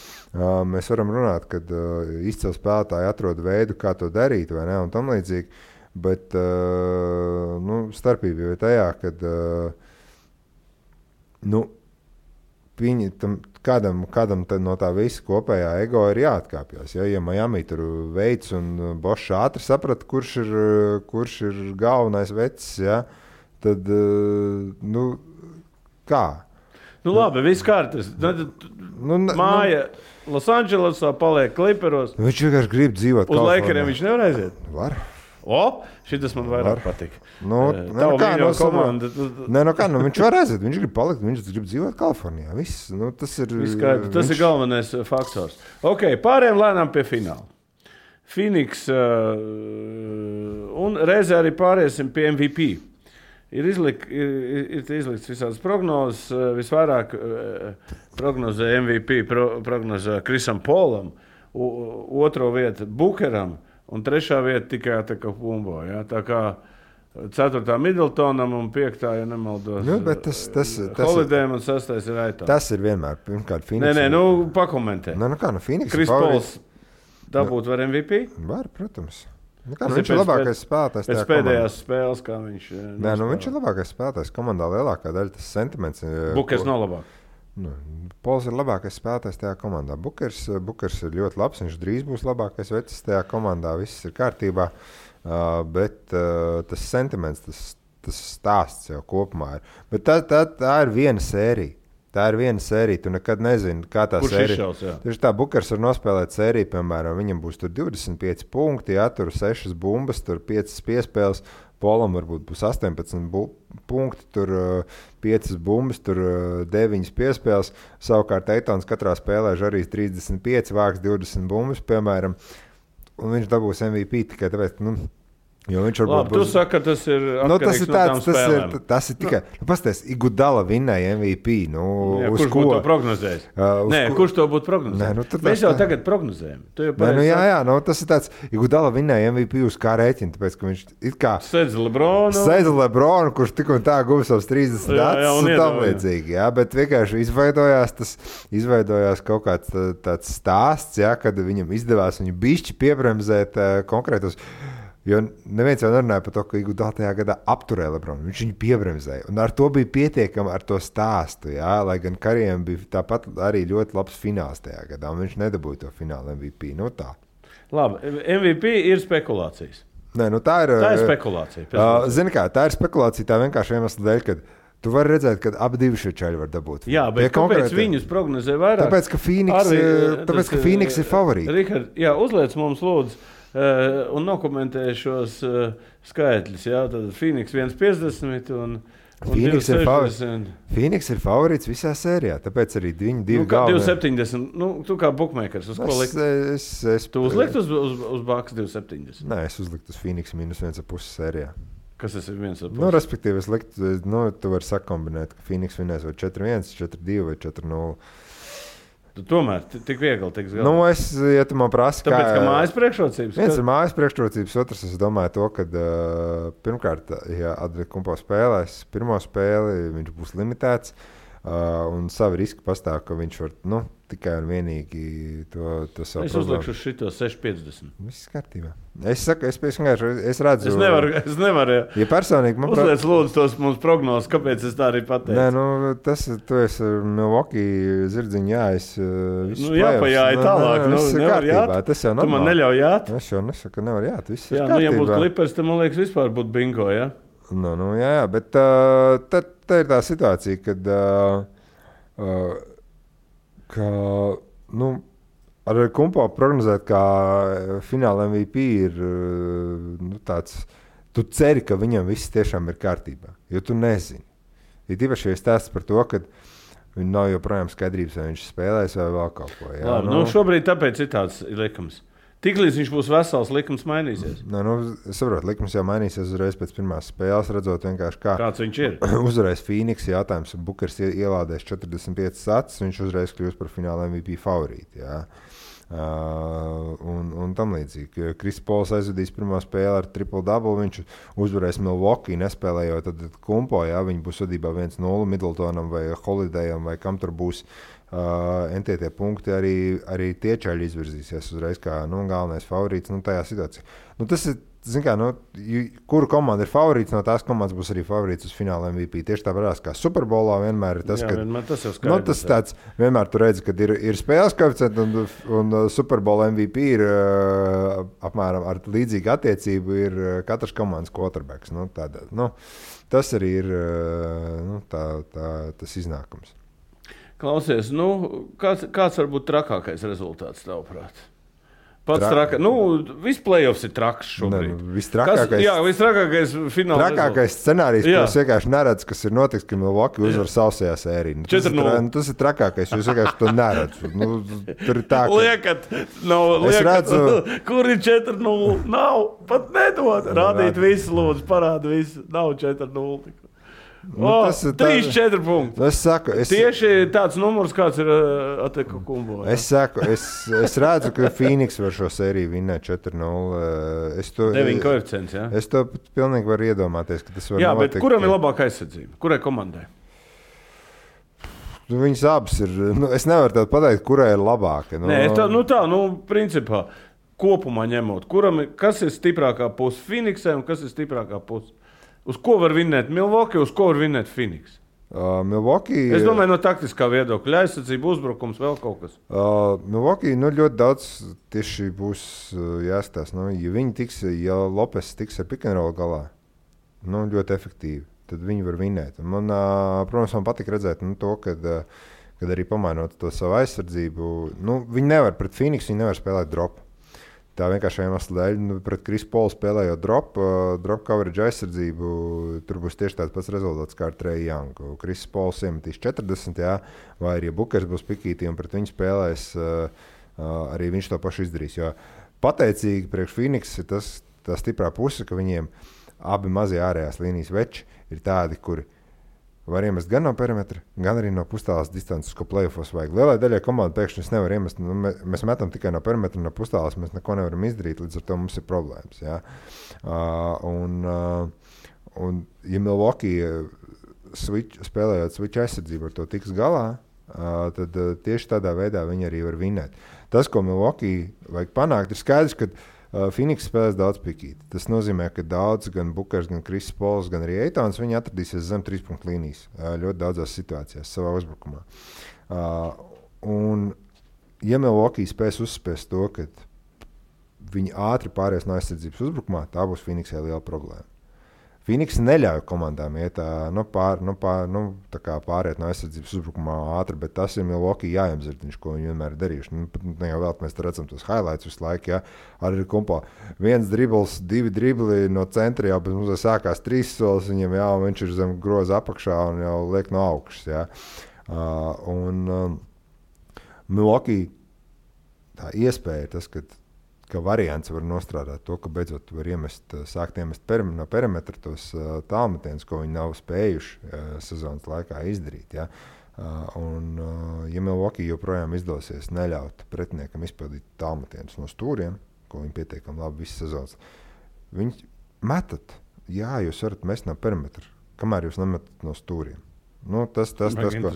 mēs varam runāt, kad uh, izcils spēlētāji atrod veidu, kā to darīt, vai ne, un tam līdzīgi. Bet uh, nu, starpība jau ir tajā, ka uh, nu, viņi tam kādam, kādam no tā visa kopējā ego ir jāatkāpjas. Ja, ja Miami tur veids un Bošs ātri saprata, kurš ir, kurš ir galvenais vecs, ja, tad nu, kā? Nu, labi, viss kārtas. Nu, nu, Māja nu, Losandželosā paliek kliperos. Viņš vienkārši grib dzīvot. Uz laikiem viņš nevar aiziet. Var. O, šis man vairāk var. patīk. Nu, uh, ne, nu kā, no komanda. Nē, no kā, nu, viņš var aiziet, viņš grib palikt, viņš grib dzīvot Kalifornijā. Viss, nu, tas ir, Viskaidr, tas viņš... ir galvenais faktors. Ok, pārējām lēnām pie fināla. Phoenix uh, un reizē arī pāriesim pie MVP. Ir, izlik, ir, ir izlikts visādas prognozes. Visvairāk uh, prognozē MVP, pro, prognozē Krisam Polam, otro vietu Bukeram. Uh, un trešā vieta tikai Pumbo. Ja? Tā kā Ceturtā Midltonam un piektā, ja nemaldos, nu, tas, tas, tas, Holidēm un sastais ir Aitā. Tas ir vienmēr, pirmkārt, Phoenix. Nē, nē, nu, pakomentē. Nē, nu kā, nu, Phoenix. Kris Pols dabūt nu, var MVP? Var, protams. Nu, kā, nu, viņš ir labākais pēc, spēlētājs. Pēc pēdējās komandā. spēles, kā viņš. Eh, nē, nu, viņš ir labākais spēlētājs komandā. Lielākā daļa tas sentiments. Eh, Bukers ko... nav labāks. Nu, Pols ir labākais spēlētājs tajā komandā. Bukers, Bukers ir ļoti labs. Viņš drīz būs labākais vecs tajā komandā. Viss ir kārtībā. Uh, bet uh, tas sentiments, tas, tas stāsts jau kopumā ir. Bet tā, tā, tā ir viena sērija. Tā ir viena sērija. Tu nekad nezini, kā tā Kurš sērija izšaus. Tieši tā, Bukers var nospēlēt sēriju, piemēram, viņam būs 25 punkti, ja tur 6 bumbas, tur 5 piespēles. Polam varbūt būs 18 bu punkti, tur uh, 5 bumbas, tur uh, 9 piespēles. Savukārt Eitons katrā spēlē arī 35, vāks 20 bumbas, piemēram. Un viņš dabūs MVP tikai tāpēc, nu, Jo viņš varbūt Labi, būs. Tu saki, ka tas ir. Nu, tas ir tāds, tas spēlēm. ir, tas ir tikai. Nu. Pastāstiet, Igudala vinnēja MVP. Nu, jā, kurš ko? to prognozējis? Uh, Nē, ko? kurš to būtu prognozējis? Nē, nu, Mēs jau tā... tagad prognozējam. Nē, nu, jā, jā, nu, tas ir tāds. Igudala vinnēja MVP uz kā rēķina, tāpēc, ka viņš it kā. Sedz Lebronu. Sedz Lebronu, kurš tik un tā guvis savus 30 gadus un, tam līdzīgi. Jā, bet vienkārši izveidojās tas, izveidojās kaut kāds tāds stāsts, jā, kad viņam izdevās viņu bišķi piebremzēt uh, konkrētus. Jo neviens jau nerunāja par to, ka Iguodala tajā gadā apturēja Lebronu. Viņš viņu piebremzēja. Un ar to bija pietiekami ar to stāstu. Jā, lai gan Karijam bija tāpat arī ļoti labs fināls tajā gadā, viņš nedabūja to fināla MVP. Nu, tā. Labi, MVP ir spekulācijas. Nē, nu tā ir. Tā ir uh, spekulācija. Uh, Zini, kā tā ir spekulācija tā vienkārši iemesla dēļ, ka tu vari redzēt, ka abi šie čaļi var dabūt. Jā, bet Tie kāpēc konkrētie- viņus prognozē vairāk? Tāpēc, ka Phoenix, Arī, eh, tāpēc, ka eh, Phoenix ir favorīti. Rihard, jā, uzliec mums, lūdzu, un nokomentē šos uh, skaitļus. Jā, tad Phoenix 1,50 un, Phoenix ir 2,60. Phoenix ir favorīts visā sērijā, tāpēc arī viņi divi Nu, galvenie- 2,70. Nu, tu kā bookmakers, uz ko Es, likt? es, es, Tu uzlikt uz, uz, uz Bākas 2,70. Nē, es uzliktu uz Phoenix minus 1,5 sērijā. Kas tas ir viens no Nu, respektīvi, es liktu, nu, tu vari sakombinēt, ka Phoenix vinnēs vai 4-1, 4-2 vai 4-0. Tu tomēr ti- tik viegli tiks galā. Nu, es, ja man prasi, Tāpēc, ka mājas priekšrocības. Viens ir mājas priekšrocības, otrs, es domāju, to, ka uh, pirmkārt, ja Adrikumpo spēlēs pirmo spēli, viņš būs limitēts. Uh, un savi riski pastāv, ka viņš var nu, tikai un vienīgi to, to savu Es uzlikšu uz šito 6,50. Viss kārtībā. Es saku, es, es, vienkārši- es redzu, Es nevaru, es nevaru ja. Ja personīgi man prāt- uzliec lūdzu tos mums prognozes, kāpēc es tā arī pateicu. Nē, nu, tas tu esi Milwaukee zirdziņu jāiz. Nu, jāpajāja tālāk, nu, tas ir kārtībā. jāt. Tas jau tu man neļauj jāt. Es jau nesaku, nevar jāt. Viss Jā, nu, ja būtu klipers, tad man liekas, vispār būtu bingo. Ja? Nu, nu, jā, jā, bet uh, tā, tā ir tā situācija, kad, uh, uh, ka, nu, ar kumpo prognozēt, ka fināla MVP ir uh, nu, tāds, tu ceri, ka viņam viss tiešām ir kārtībā, jo tu nezini. Ir tīpaši, ja stāsts par to, ka nav joprojām skaidrības, vai viņš spēlēs vai vēl kaut ko. Jā, Labi, nu, šobrīd tāpēc ir tāds likums. Tiklīdz viņš būs vesels, likums mainīsies. Nē, nu, es saprotu, likums jau mainīsies uzreiz pēc pirmās spēles, redzot kā. Kāds viņš ir? [CLEARS THROAT] Uzvarēs Phoenix. Jautājums, Bukers ie- ielādēs 45 sats, viņš uzreiz kļūs par fināla MVP favorītu. Uh, un, un tam līdzīgi. Kris Pols aizvedīs pirmo spēli ar triple double. Viņš uzvarēs Milwaukee, nespēlējot kumpo. Jā, viņi būs vadībā 1-0 Middletonam vai Holidayam vai kam tur būs. Uh, NTT punkti arī, arī tie čaļi izvirzīsies uzreiz kā nu, galvenais favorīts nu, tajā situācijā. Nu, tas ir kā, nu, kuru komanda ir favorīts, no tās komandas būs arī favorīts uz fināla MVP. Tieši tāpat kā Superbolā vienmēr ir tas, ka tas nu, skaidrs. tas tāds vienmēr tur redz, ka ir, ir spēles koeficients un, un Superbola MVP ir uh, apmēram ar līdzīgu attiecību. Ir uh, katrs komandas quarterbacks. Nu, tāda, nu, tas arī ir uh, nu, tā, tā, tas iznākums. Klausies, nu, kāds, kāds var būt trakākais rezultāts tavuprāt? Pats Tra- trakākais. Nu, viss playoffs ir traks Ne, šobrīd. nu, Vistrakākais, Kas, jā, vistrakākais fināls. Trakākais scenārijs, ko es vienkārši neredzu, kas ir noticis, ka Milwaukee uzvar sausajā sērijā. Nu, tas, ir 4:0. tra- nu, tas ir trakākais. Jūs vienkārši to neredzat. Nu, tur ir tā, ka Liekat, nav, Es liekat, redzu- [LAUGHS] kur ir 4-0. Nav, pat nedod. Rādīt visu, lūdzu, parādi visu. Nav 4-0. Nu, tas ir tā- 3-4 punkti. Nu, es saku, es, Tieši tāds numurs, kāds ir uh, Ateku kumbo. jā. es, saku, es, es redzu, ka Phoenix var šo sēriju vinnēt 4-0. Es to, Deviņi koeficients. Ja? es to pilnīgi varu iedomāties, ka tas var Jā, bet notikt. kuram ir labākā aizsardzība? Kurai komandai? Nu, Viņas abas ir. Nu, es nevaru pateikt, kurai ir labāka. Nu, Nē, tā, nu tā, nu, principā, kopumā ņemot, kuram kas ir stiprākā puse Phoenixai un kas ir stiprākā puse? Uz ko var vinnēt Milwaukee, uz ko var vinnēt Phoenix? uh, Milwaukee. Es domāju, no taktiskā viedokļa, aizsardzība, uzbrukums, vēl kaut kas. Uh, Milwaukee nu, ļoti daudz tieši būs uh, jāstāsta. Nu, ja viņi tiks, ja Lopes tiks ar pikantrolu galā, nu, ļoti efektīvi, tad viņi var vinēt. Un Man, uh, protams, man patīk redzēt nu, to, kad, uh, kad arī pamainot to savu aizsardzību, nu, viņi nevar pret Phoenix, viņi nevar spēlēt dropu. Tā vienkārši iemesla dēļ, nu, pret Krisu Polu spēlējot drop, uh, drop coverage aizsardzību, tur būs tieši tāds pats rezultāts kā ar Treju Janku. Krisu Pols iemetīs 40, jā, vai arī Bukers būs pikītī un pret viņu spēlēs, uh, uh, arī viņš to pašu izdarīs. Jo pateicīgi priekš Phoenix ir tas, tā stiprā puse, ka viņiem abi mazie ārējās līnijas veči ir tādi, kuri var iemest gan no perimetra, gan arī no pustālas distances, ko plēsofos vajag. Lielai daļai komandu pēkšņi es nevaru iemest. Nu, mē- mēs metam tikai no perimetra, no pustālas. Mēs neko nevaram izdarīt, līdz ar to mums ir problēmas. Ja? Uh, un, uh, un, ja uh, switch, spēlējot switch aizsardzību ar to tiks galā, uh, tad uh, tieši tādā veidā viņi arī var vinēt. Tas, ko Milwaukee vajag panākt, ir skaidrs, ka Uh, Phoenix spēlēs daudz pikīti. Tas nozīmē, ka daudz, gan Bukers, gan Kristis Pols, gan arī Eitons, viņi atradīsies zem trīs punktu līnijas uh, ļoti daudzās situācijās savā uzbrukumā. Uh, un, ja Milwaukee spēs uzspēst to, ka viņi ātri pāries no aizsardzības uzbrukumā, tā būs Phoenixai liela problēma. Phoenix neļauj komandām iet nu, pār, nu, pār, nu, pāriet no aizsardzības uzbrukumā ātri, bet tas ir Milwaukee jāapzināties, ko viņi vienmēr ir darījuši. Nu, ne jau vēl mēs redzam tos highlights visu laiku. Ja? Arī kompā viens dribbles, divi dribli no centra jau pēc mums sākās trīs solis, viņam jau viņš ir zem groza apakšā un jau liek no augšas. Ja? Uh, un um, Milwaukee tā iespēja ir tas, ka ka variants var nostrādāt to, ka beidzot var iemest, eh, sākt iemest perim, no perimetra tos uh, tālmetienus, ko viņi nav spējuši uh, sezonas laikā izdarīt. Ja? Un, ja Milwaukee joprojām izdosies neļaut pretiniekam izpildīt tālmetienus no stūriem, ko viņi pietiekami labi visu sezonas, viņi metat. Jā, jūs varat mest no perimetra, kamēr jūs nemetat no stūriem. Nu, tas, tas, tas, ko,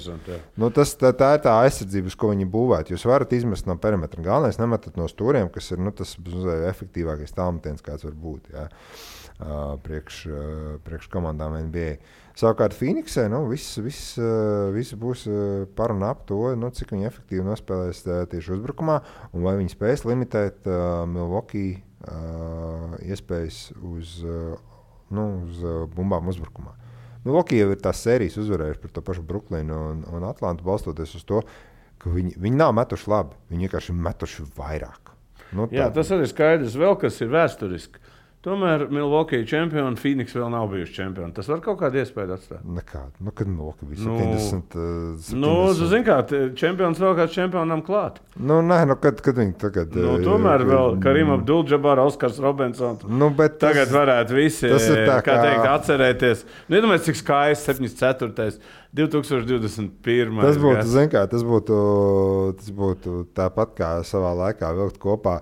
nu, tas, tā, tā ir tā aizsardzība, ko viņi būvētu. Jūs varat izmest no perimetra. Galvenais nemetat no stūriem, kas ir nu, tas efektīvākais tālmetiens, kāds var būt. Jā. Priekš, priekš komandām NBA. Savukārt, Phoenixē nu, viss, viss, viss būs par un ap to, nu, cik viņi efektīvi nospēlēs tieši uzbrukumā, un vai viņi spēs limitēt Milwaukee iespējas uz, nu, uz bumbām uzbrukumā. Milwaukee jau ir tās sērijas uzvarējuši par to pašu Brooklynu un, un Atlantu, balstoties uz to, ka viņi, viņi nav metuši labi, viņi vienkārši ir metuši vairāk. Nu, tā, Jā, tas arī skaidrs, vēl kas ir vēsturiski. Tomēr Milwaukee čempioni, Phoenix vēl nav bijuši čempioni. Tas var kaut kādu iespēju atstāt. Nekādu. Nu, kad Milwaukee bija nu, 70. Uh, 70. Nu, zin kā, čempions vēl kāds čempionam klāt. Nu, nē, nu, kad, kad viņi tagad. Nu, tomēr uh, vēl Karim Abdul-Jabbar, Oskars Robinsons. Nu, tas, tagad varētu visi, tā, kā teikt, atcerēties. Nu, iedomājieties, cik skaists 74. 2021. Tas būtu, kā, tas būtu, tas būtu tāpat kā savā laikā vilkt kopā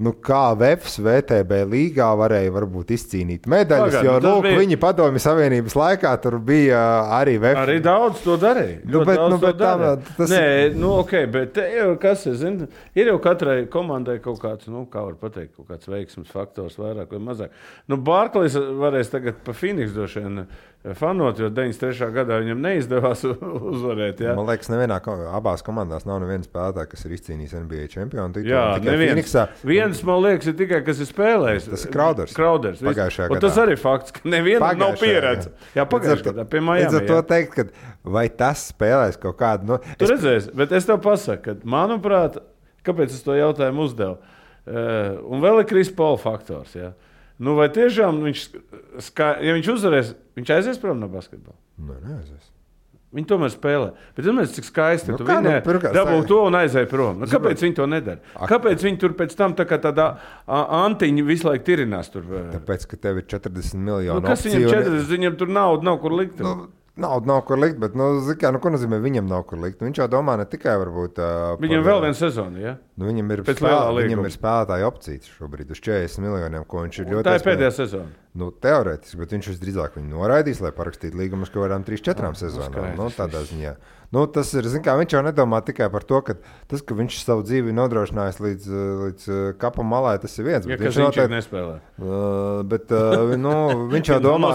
nu, kā VFS VTB līgā varēja varbūt izcīnīt medaļas. Pagad, jo nu, lūk, bija... viņi padomju Savienības laikā tur bija arī VFS. Arī daudz to darīja. Nu, bet, nu, bet tā, tas Nē. Nu, okay, bet jau, kas ir, zin, ir jau katrai komandai kaut kāds, nu, kā var pateikt, kaut kāds veiksmes faktors vairāk vai mazāk. Nu, Barklīs varēs tagad pa Phoenix došana. Fanot, jo 93. gadā viņam neizdevās uzvarēt. Jā. Man liekas, nevienā abās komandās nav neviena spēlētāja, kas ir izcīnījis NBA čempionu titulu. Jā, neviens. Viens, man liekas, ir tikai kas ir spēlējis. Tas ir Krauders. Krauders Pagājušajā gadā. Tas arī fakts, ka nevienam nav pieredze. Jā, pagājušajā gadā pie Miami. Līdz ar to teikt, ka vai tas spēlēs kaut kādu. Nu, es... Tu redzēsi, bet es tev pasaku, ka manuprāt, kāpēc es to jautājumu uzdevu? Uh, un vēl ir Krispola faktors. Ja? Nu, vai tiešām viņš, ska, ja viņš uzvarēs, viņš aizies prom no basketbola? Nē, neaizies. Viņi tomēr spēlē. Bet zināms, cik skaisti nu, tu viņi nu, dabū to un aizēja prom. Nu, kāpēc viņi to nedara? Kāpēc viņi tur pēc tam tā kā tādā antiņa visu laiku tirinās? Tur? Tāpēc, ka tev ir 40 miljoni. Nu, kas viņam 40? Viņam tur naudu nav kur likt. Nu, Naudu nav kur likt, bet, nu, kā, nu, ko nozīmē viņam nav kur likt? Nu, viņš jau domā ne tikai varbūt. Uh, viņam par, vēl viena sezona, ja? Nu, viņam ir, spēl, viņam ir spēlētāja opcijas šobrīd uz 40 miljoniem, ko viņš ir ļoti. Tā ir pēdējā sezona. Nu, teorētiski, bet viņš visdrīzāk viņu noraidīs, lai parakstītu līgumus kaut kādām 3-4 ah, sezonām. Nu, tādā ziņā. Nu, tas ir, kā, viņš jau nedomā tikai par to, ka tas, ka viņš savu dzīvi nodrošinājis līdz, līdz kapam malai, tas ir viens. Ja, viņš noteikti nespēlē. Uh, bet, uh, nu, viņš jau domā,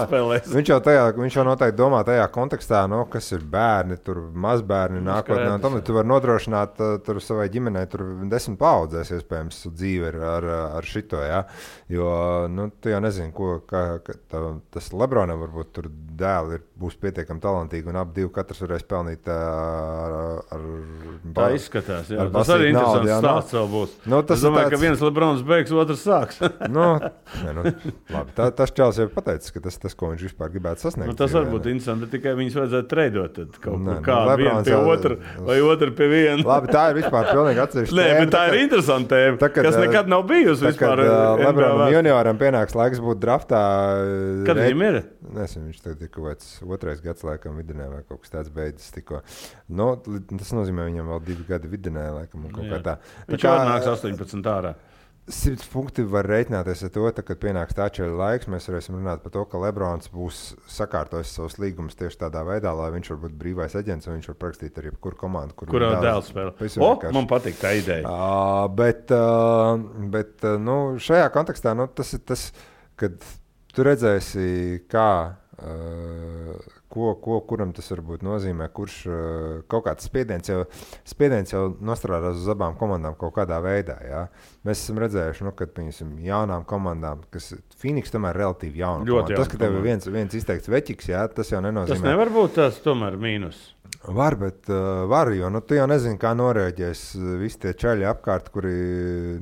viņš jau, tajā, viņš jau noteikti domā tajā kontekstā, nu, kas ir bērni, tur mazbērni nu, nākotnē. Tam, tu vari nodrošināt uh, savai ģimenei desmit paudzēs, iespējams, dzīvi ar, ar, ar šito. Ja? Jo nu, tu jau nezini, ko ka, ka tā, tas Lebronam varbūt tur dēls ir, būs pietiekami talantīgi un ap divi katrs varēs pelnīt ar. ar tā izskatās, jā. Tas arī interesants jā, stāsts vēl būs. Nu, tas es domāju, tāds... ka viens Lebrons beigs, otrs sāks. [LAUGHS] nu, ne, nu, labi, tā, tas čels jau pateicis, ka tas, tas, ko viņš vispār gribētu sasniegt. Nu, tas var būt interesanti, tikai viņus vajadzētu treidot. Tad kaut ne, kā nu, viena pie otra vai otra pie viena. labi, tā ir vispār pilnīgi atsevišķa. Nē, bet tā ir interesanta tēma, tā, kad, kas nekad nav bijusi vispār. Lebronam junioram pienāks laiks būt draftā. Kad viņam ir? Nezinu, viņš tagad ir kaut kāds otrais gads, laikam, vidinē vai kaut kas tāds beidzis tikko. Nu, tas nozīmē, viņam vēl divi gadi vidinē, laikam, kaut kā tā. Viņš kā... nāks 18 ārā. Simts punkti var rēķināties ar to, tā, kad pienāks tā čeļa laiks. Mēs varēsim runāt par to, ka Lebrons būs sakārtojis savus līgumus tieši tādā veidā, lai viņš var būt brīvais aģents un viņš var parakstīt ar jebkuru komandu, kur Kurā dēls spēlē? O, man patīk tā ideja. Uh, bet uh, bet uh, nu, šajā kontekstā nu, tas ir tas, kad tu redzēsi, kā, uh, ko, ko, kuram tas varbūt nozīmē, kurš uh, kaut kāds spiediens jau, spiediens jau nostrādās uz abām komandām kaut kādā veidā. Ja? Mēs esam redzējuši, nu, ka piemēram, jaunām komandām, kas Phoenix tomēr ir relatīvi jauna. Ļoti komanda. Tas, ka tev ir viens, viens izteikts veķis, tas jau nenozīmē. Tas nevar būt tas tomēr mīnus. Var, bet uh, var, jo nu, tu jau nezini, kā norēģēs uh, visi tie čaļi apkārt, kuri,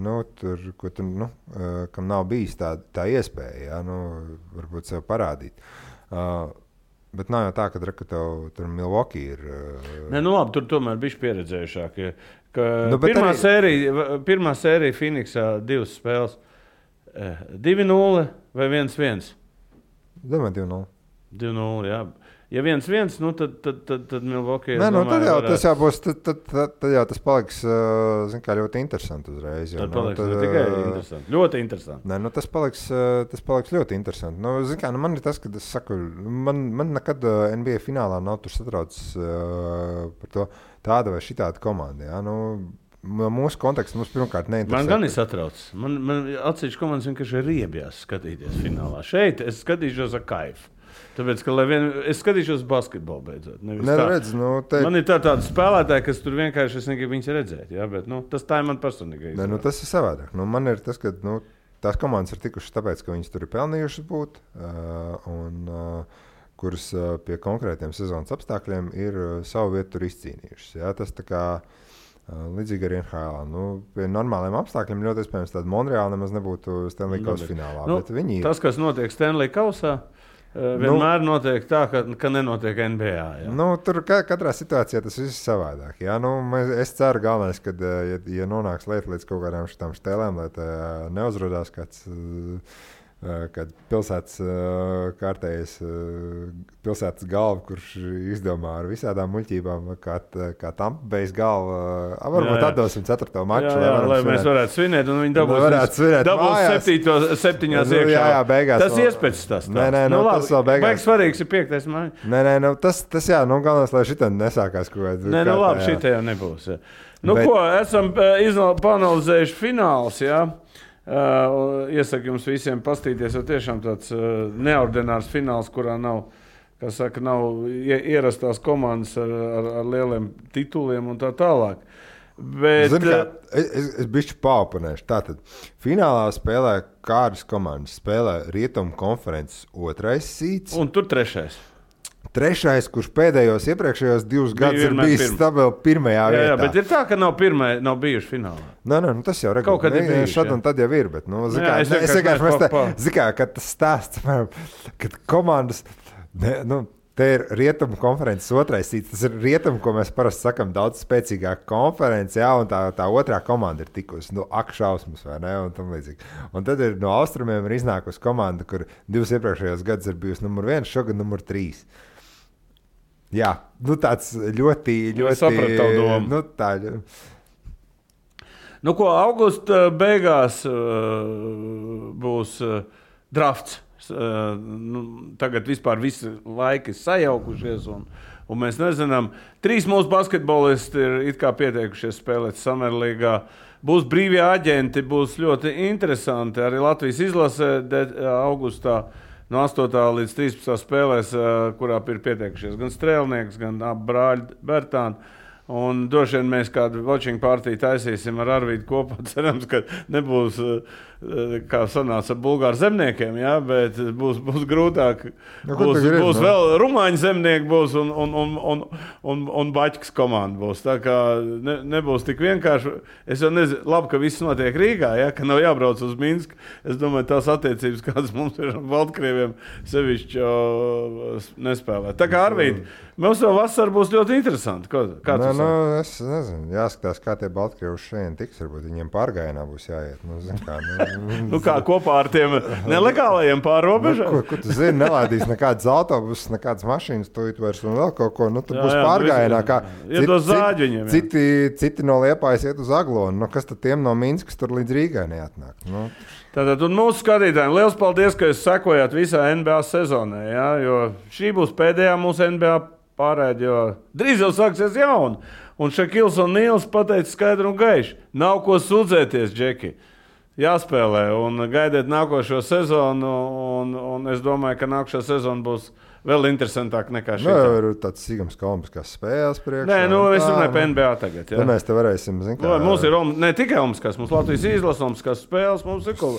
nu, tur, tu, nu, uh, kam nav bijis tā, tā iespēja, ja, nu, varbūt sev parādīt. Uh, bet nav jau tā, ka tev tur Milwaukee ir. Uh, Nē, nu labi, tur tomēr bija pieredzējušākie. Nu, Nu, pirmā, arī- sērija, pirmā sērija Phoenixā divas spēles. Eh, 2-0 vai 1-1? Domāju, 2-0. 2-0. Jā. Ja 1-1, nu tad, tad, tad, tad Milwaukee. es Nē, nu, domāju, tad, jau, varētu- tas jau būs, tad, tad, tad, tad jau tas paliks zin, kā, ļoti interesanti uzreiz. jo, Tad nu, paliks tad, ne tikai interesanti. Ļoti interesanti. Nē, nu, tas, paliks, tas paliks ļoti interesanti. Nu, zin kā, nu, man ir tas, ka es saku, man, man nekad NBA finālā nav tur satraucis uh, par to tādu vai šitādu komandu. Ja? Nu, mūsu konteksts mums pirmkārt neinteresē. Man gan ir satraucis. Man, man atsevišķi komandas vienkārši ir riebjās skatīties finālā. Šeit es skatīšos ar kaifu. Tāpēc, ka vien, es skatīšos basketbolu beidzot. Nē, tā. nu, te, Man ir tā, tāda spēlētāja, kas tur vienkārši es negribu viņus redzēt. Jā, bet, nu, tas tā ir man personīga Nē, nu, tas ir savādāk. Nu, man ir tas, ka nu, tās komandas ir tikušas tāpēc, ka viņas tur ir pelnījušas būt, uh, un uh, kuras uh, pie konkrētiem sezonas apstākļiem ir uh, savu vietu izcīnījušas. Jā, tas kā uh, līdzīgi arī NHL. Nu, pie normāliem apstākļiem ļoti iespējams tāda Monreāla nemaz nebūtu Stanley Kausa finālā. Nu, viņi ir. Tas, kas notiek Stanley Kausā, eh, vienmēr notiek tā, ka, ka nenotiek NBA. Jā. Nu, tur ka, katrā situācijā tas viss ir savādāk. Jā, nu, mēs, es ceru, galvenais, ka, ja, ja nonāks lieta līdz kaut kādām šīm stēlēm, lai tā neuzrādās kāds. uh, Kad pilsētas kārtējais uh, pilsētas galva, kurš izdomā ar visādām muļķībām, kā, kā tam beigas galva, uh, varbūt Jā, jā. atdosim ceturto maču. Jā, jā, varam lai mēs varētu svinēt, un viņi dabūs, varētu svinēt dabūs mājās. septīto, septiņās Nu, jā, iekšā. jā, beigās tas vēl- iespējas tas. Nē, nē, nu, tas vēl beigās- Baigs svarīgs ir piektais māja. Nē, nē, nu, tas, tas jā, nu, galvenais, lai šī nesākās kaut kāda. Nē, nu labi, tā, jā. šī jau nebūs. Jā. Nu, Bet- ko, esam panalizējuši fināls. Jā. Uh, iesaku jums visiem paskatīties, jo tiešām tāds uh, neordinārs fināls, kurā nav, kā saka, nav ie- ierastās komandas ar, ar, ar lieliem tituliem un tā tālāk. Bet, Zini, kā, es, es, es bijuši paupunēšu. Tātad finālā spēlē kādas komandas. Spēlē Rietumu konferences otrais sīts. Un tur trešais. Trešais, kurš pēdējos iepriekšējos divus gadus ir bijis pirma. stabils pirmajā Jā, vietā. jā, bet ir tā, ka nav, pirmā, nav bijuši finālā. Nē, nē, nu, tas jau Kaut kad ir regulāri bijuši, Šad un tad jau ir. Bet, nu, zin Jā, es ne, es vienkārši zin kā, kad tas stāsts, kad komandas, ne, nu, te ir rietumu konferences otrais sīts. Tas ir rietumu, ko mēs parasti sakām, daudz spēcīgāka konference, jā, un tā, tā otrā komanda ir tikusi, nu, ak, šausmas, vai ne, un tam līdzīgi. Un tad ir no austrumiem ir iznākusi komanda, kur divus iepriekšējos gadus ir bijusi numur viens, šogad numur trīs. Jā, nu tāds ļoti, ļoti. domu. Nu, tā, Nu, ko augusta beigās uh, būs uh, drafts. Uh, nu, tagad vispār visi laiki ir sajaukušies. Un, un mēs nezinām, trīs mūsu basketbolisti ir pieteikušies spēlēt Samerlīgā. Būs brīvie aģenti, būs ļoti interesanti. Arī Latvijas izlasē de, augustā no 8. līdz 13. spēlēs, uh, kurā ir pieteikušies gan Strēlnieks, gan abi brāļi Bertāni. Un droši vien mēs kādu watching partiju taisīsim ar Arvīdu kopā. [LAUGHS] Cerams, ka nebūs eh, kā sanāca ar bulgāru zemniekiem, jā, bet būs, būs grūtāk. Nu, ko būs tu gribi, būs nu? vēl rumāņu zemnieki, būs un, un, un, un, un, un baķis komanda. Būs. Tā kā ne, nebūs tik vienkārši. Es jau nezinu, labi, ka viss notiek Rīgā, ja, ka nav jābrauc uz Minsku. Es domāju, tās attiecības, [LAUGHS] kādas mums ir ar Baltkrieviem, sevišķi jau nespēlē. Tā kā Arvīd, Mums jau vasarā būs ļoti interesanti. Ko, kā Nu, tu nu, es nezinu, jāskatās, kā tie Baltkrievi šeit tiks. Varbūt viņiem pārgājienā būs jāiet. Nu, zin kā, nu, [LAUGHS] Nu, kā kopā ar tiem nelegālajiem Nu, pārobežām? ko, ko tu zini, nelaidīs nekādas autobusus, nekādas mašīnas, tu vairs un vēl kaut ko. Nu, tur Jā, būs pārgājienā. Kā iedos zāģi viņiem. Citi, citi no Liepājas iet uz Aglonu. Nu, kas tad tiem no Minskas tur līdz Rīgai neatnāk? Nu, Tātad, mūsu skatītājiem liels paldies, ka jūs sekojat visā NBA sezonā. Ja? Jo šī būs pēdējā mūsu NBA pārēde, jo drīz jau sāksies jauna. Un Šekils un Nīls pateica skaidru un gaišu. Nav ko sūdzēties, Džeki. Jāspēlē un gaidiet nākošo sezonu. Un, un es domāju, ka nākošā sezona būs vēl interesantāka nekā šī. nu, jau ir tāds sīkums, olimpiskās spēles priekšā. Nē, nu, es runāju par nu. NBA tagad. Tad Ja? mēs te varēsim, zināt, Nu, Mums ir om- ne tikai Omaskas, mums Latvijas izlases, Omaskas spēles, mums ir ko,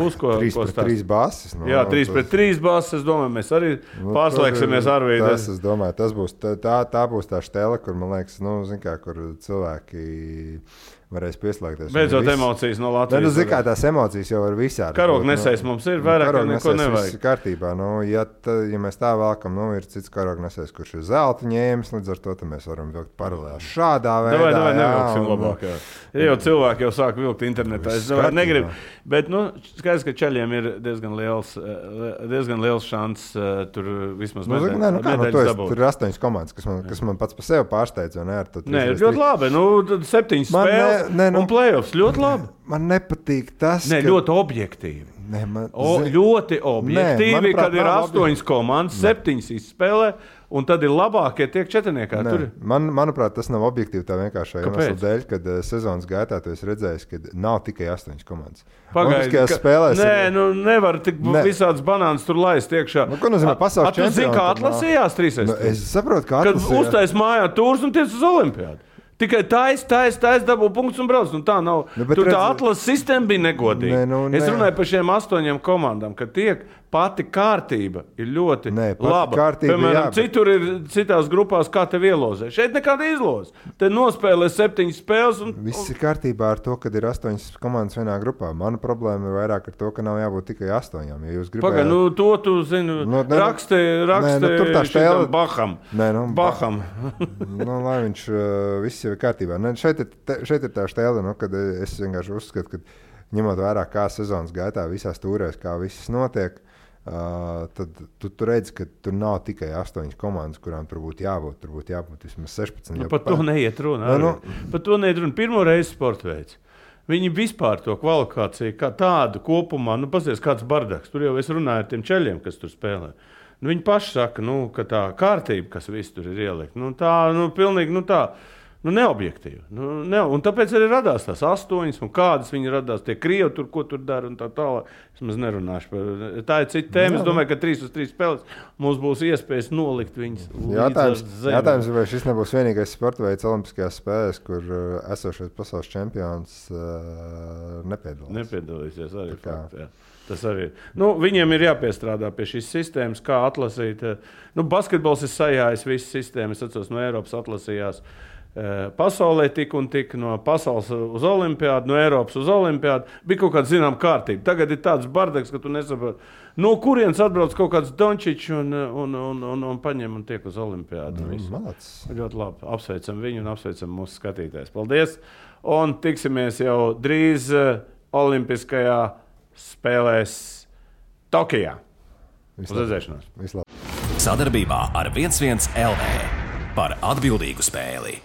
būs ko, trīs pret stāstīt. trīs bases. Nu, Jā, trīs tas- pret trīs bases. Es domāju, mēs arī Nu, pārslēgsimies ar vīdu. Tas, es domāju, tas būs tā, tā, būs tā stela, kur man liekas, nu, kā, kur cilvēki varēs pieslēgties. Beidzot, Un viss- emocijas no Nē, Latvijas. nu, zin kā, tās emocijas jau ir visādi. Karoga Nu, nesējs mums ir, vairāk neko nesējs nevajag. viss ir kārtībā. Nu, ja, ta, ja mēs tā vēlkam, nu, ir cits karoga nesējs, kurš ir zelta ņēmis, līdz ar to mēs varam vilkt paralēli šādā veidā. Davai, jā, nevilksim un- labāk. Jā. Ir jau cilvēki jau sāk vilkt internetā. Es kārtībā. negribu. Bet, nu, skaidrs, ka ceļiem ir diezgan liels, eh, diezgan liels šans eh, tur vismaz Nu, zin, medaļas- nē, nu, kā, nu, dabūt. tur ir astoņas komandas, kas man, kas man pats par sevi pārsteidz. vai Nē, ir 3 ļoti labi. Nu, septiņas spēles ne- ne, nu- un playoffs. Ļoti labi. Man nepatīk tas, Nē, ka... ļoti objektīvi. Nē, man, O, ļoti objektīvi, manuprāt, kad ir astoņas komandas, septiņas izspēlē, un tad ir labākie tiek četrniekā. Nē, Tur man, manuprāt, tas nav objektīvi tā vienkārši iemesla dēļ, kad uh, sezonas gaitā tu esi redzējis, ka nav tikai astoņas komandas. Pagaidi, Olimpiskajās ka- spēlēs Nē, ir- nu nevar tik Nē. visādas banānas tur laist iekšā. Nu, ko nozīmē pasaules a Tu zini, kā atlasījās trīs Nu, es saprotu, Kad atlasījās- uztais mājā tūrs un tiec uz olimpiādu. Tikai taisa, taisa, taisa, dabū punktus un brauc. Nu, tā nav. Nu, Tur tā redzi- atlases sistēma bija negodīga. Nē, nu, es nē. runāju par šiem astoņiem komandām, ka tiek pati kārtība ir ļoti Nē, laba. kārtība, Piemēram, jā, bet- citur ir citās grupās, kā te ielozē. Šeit nekāda izloze. Te nospēlē septiņas spēles. Un, Viss ir kārtībā ar to, ka ir astoņas komandas vienā grupā. Mana problēma ir vairāk ar to, ka nav jābūt tikai astoņām. Ja jūs Pagaid, gribējāt, nu, to tu zini. Nu, ne, nu- raksti, raksti Nē, nu, tur tā stēle- Baham. Nē, nu, ba- Baham. [LAUGHS] nu, lai viņš uh, viss jau ir kārtībā. Ne, šeit, ir, te, šeit ir tā stēle, nu, kad es vienkārši uzskatu, ka ņemot vērā, kā sezonas gaitā visās stūrēs, kā viss notiek. Uh, tad tu, tu redzi, ka tur nav tikai astoņas komandas, kurām tur būtu jābūt. Tur būtu jābūt vismaz 16. Nu, par pa- to neiet runa. Nu, Nu. Par to neiet runa. Pirmo reizi sporta veids. Viņi vispār to kvalifikāciju kā tādu kopumā, nu, paskatieties, kāds bardaks. Tur jau es runāju ar tiem ceļiem, kas tur spēlē. Nu, viņi paši saka, nu, ka tā kārtība, kas viss tur ir ielikt, nu, tā, nu, pilnīgi, nu, tā. Nu, neobjektīvi. Nu, ne, un tāpēc arī radās tās astoņas, un kādas viņi radās. Tie krievi tur, ko tur dara, un tā tālāk. Es maz nerunāšu par to. Tā ir cita tēma. Es domāju, ka trīs uz trīs spēles mums būs iespējas nolikt Jautājums, zemi. jautājums, vai šis nebūs vienīgais sporta veids Olimpiskajās spēlēs, kur uh, esošais pasaules čempions uh, nepiedalās. Nepiedalīsies arī. Fakt, jā. Tas arī ir. Nu, viņiem ir jāpiestrādā pie šīs sistēmas, kā atlasīt. eh, Nu, basketbols ir sajājis visu sistēmu. Es atceros, no Eiropas atlasījās. eh, Pasaulē tik un tik no pasaules uz olimpiādu, no Eiropas uz olimpiādu. Bija kaut kāda zināmā kārtība. Tagad ir tāds bardaks, ka tu nesaproti, no kurienes atbrauc kaut kāds Dončičs un, un, un, un, un paņem un tiek uz olimpiādu. visu. Malacis. Ļoti labi. Apsveicam viņu un apsveicam mūsu skatītājus. Paldies! Un tiksimies jau drīz uh, Olimpiskajā spēlēs Tokijā. Uz redzēšanos! Sadarbībā ar 11 LV par atbildīgu spēli.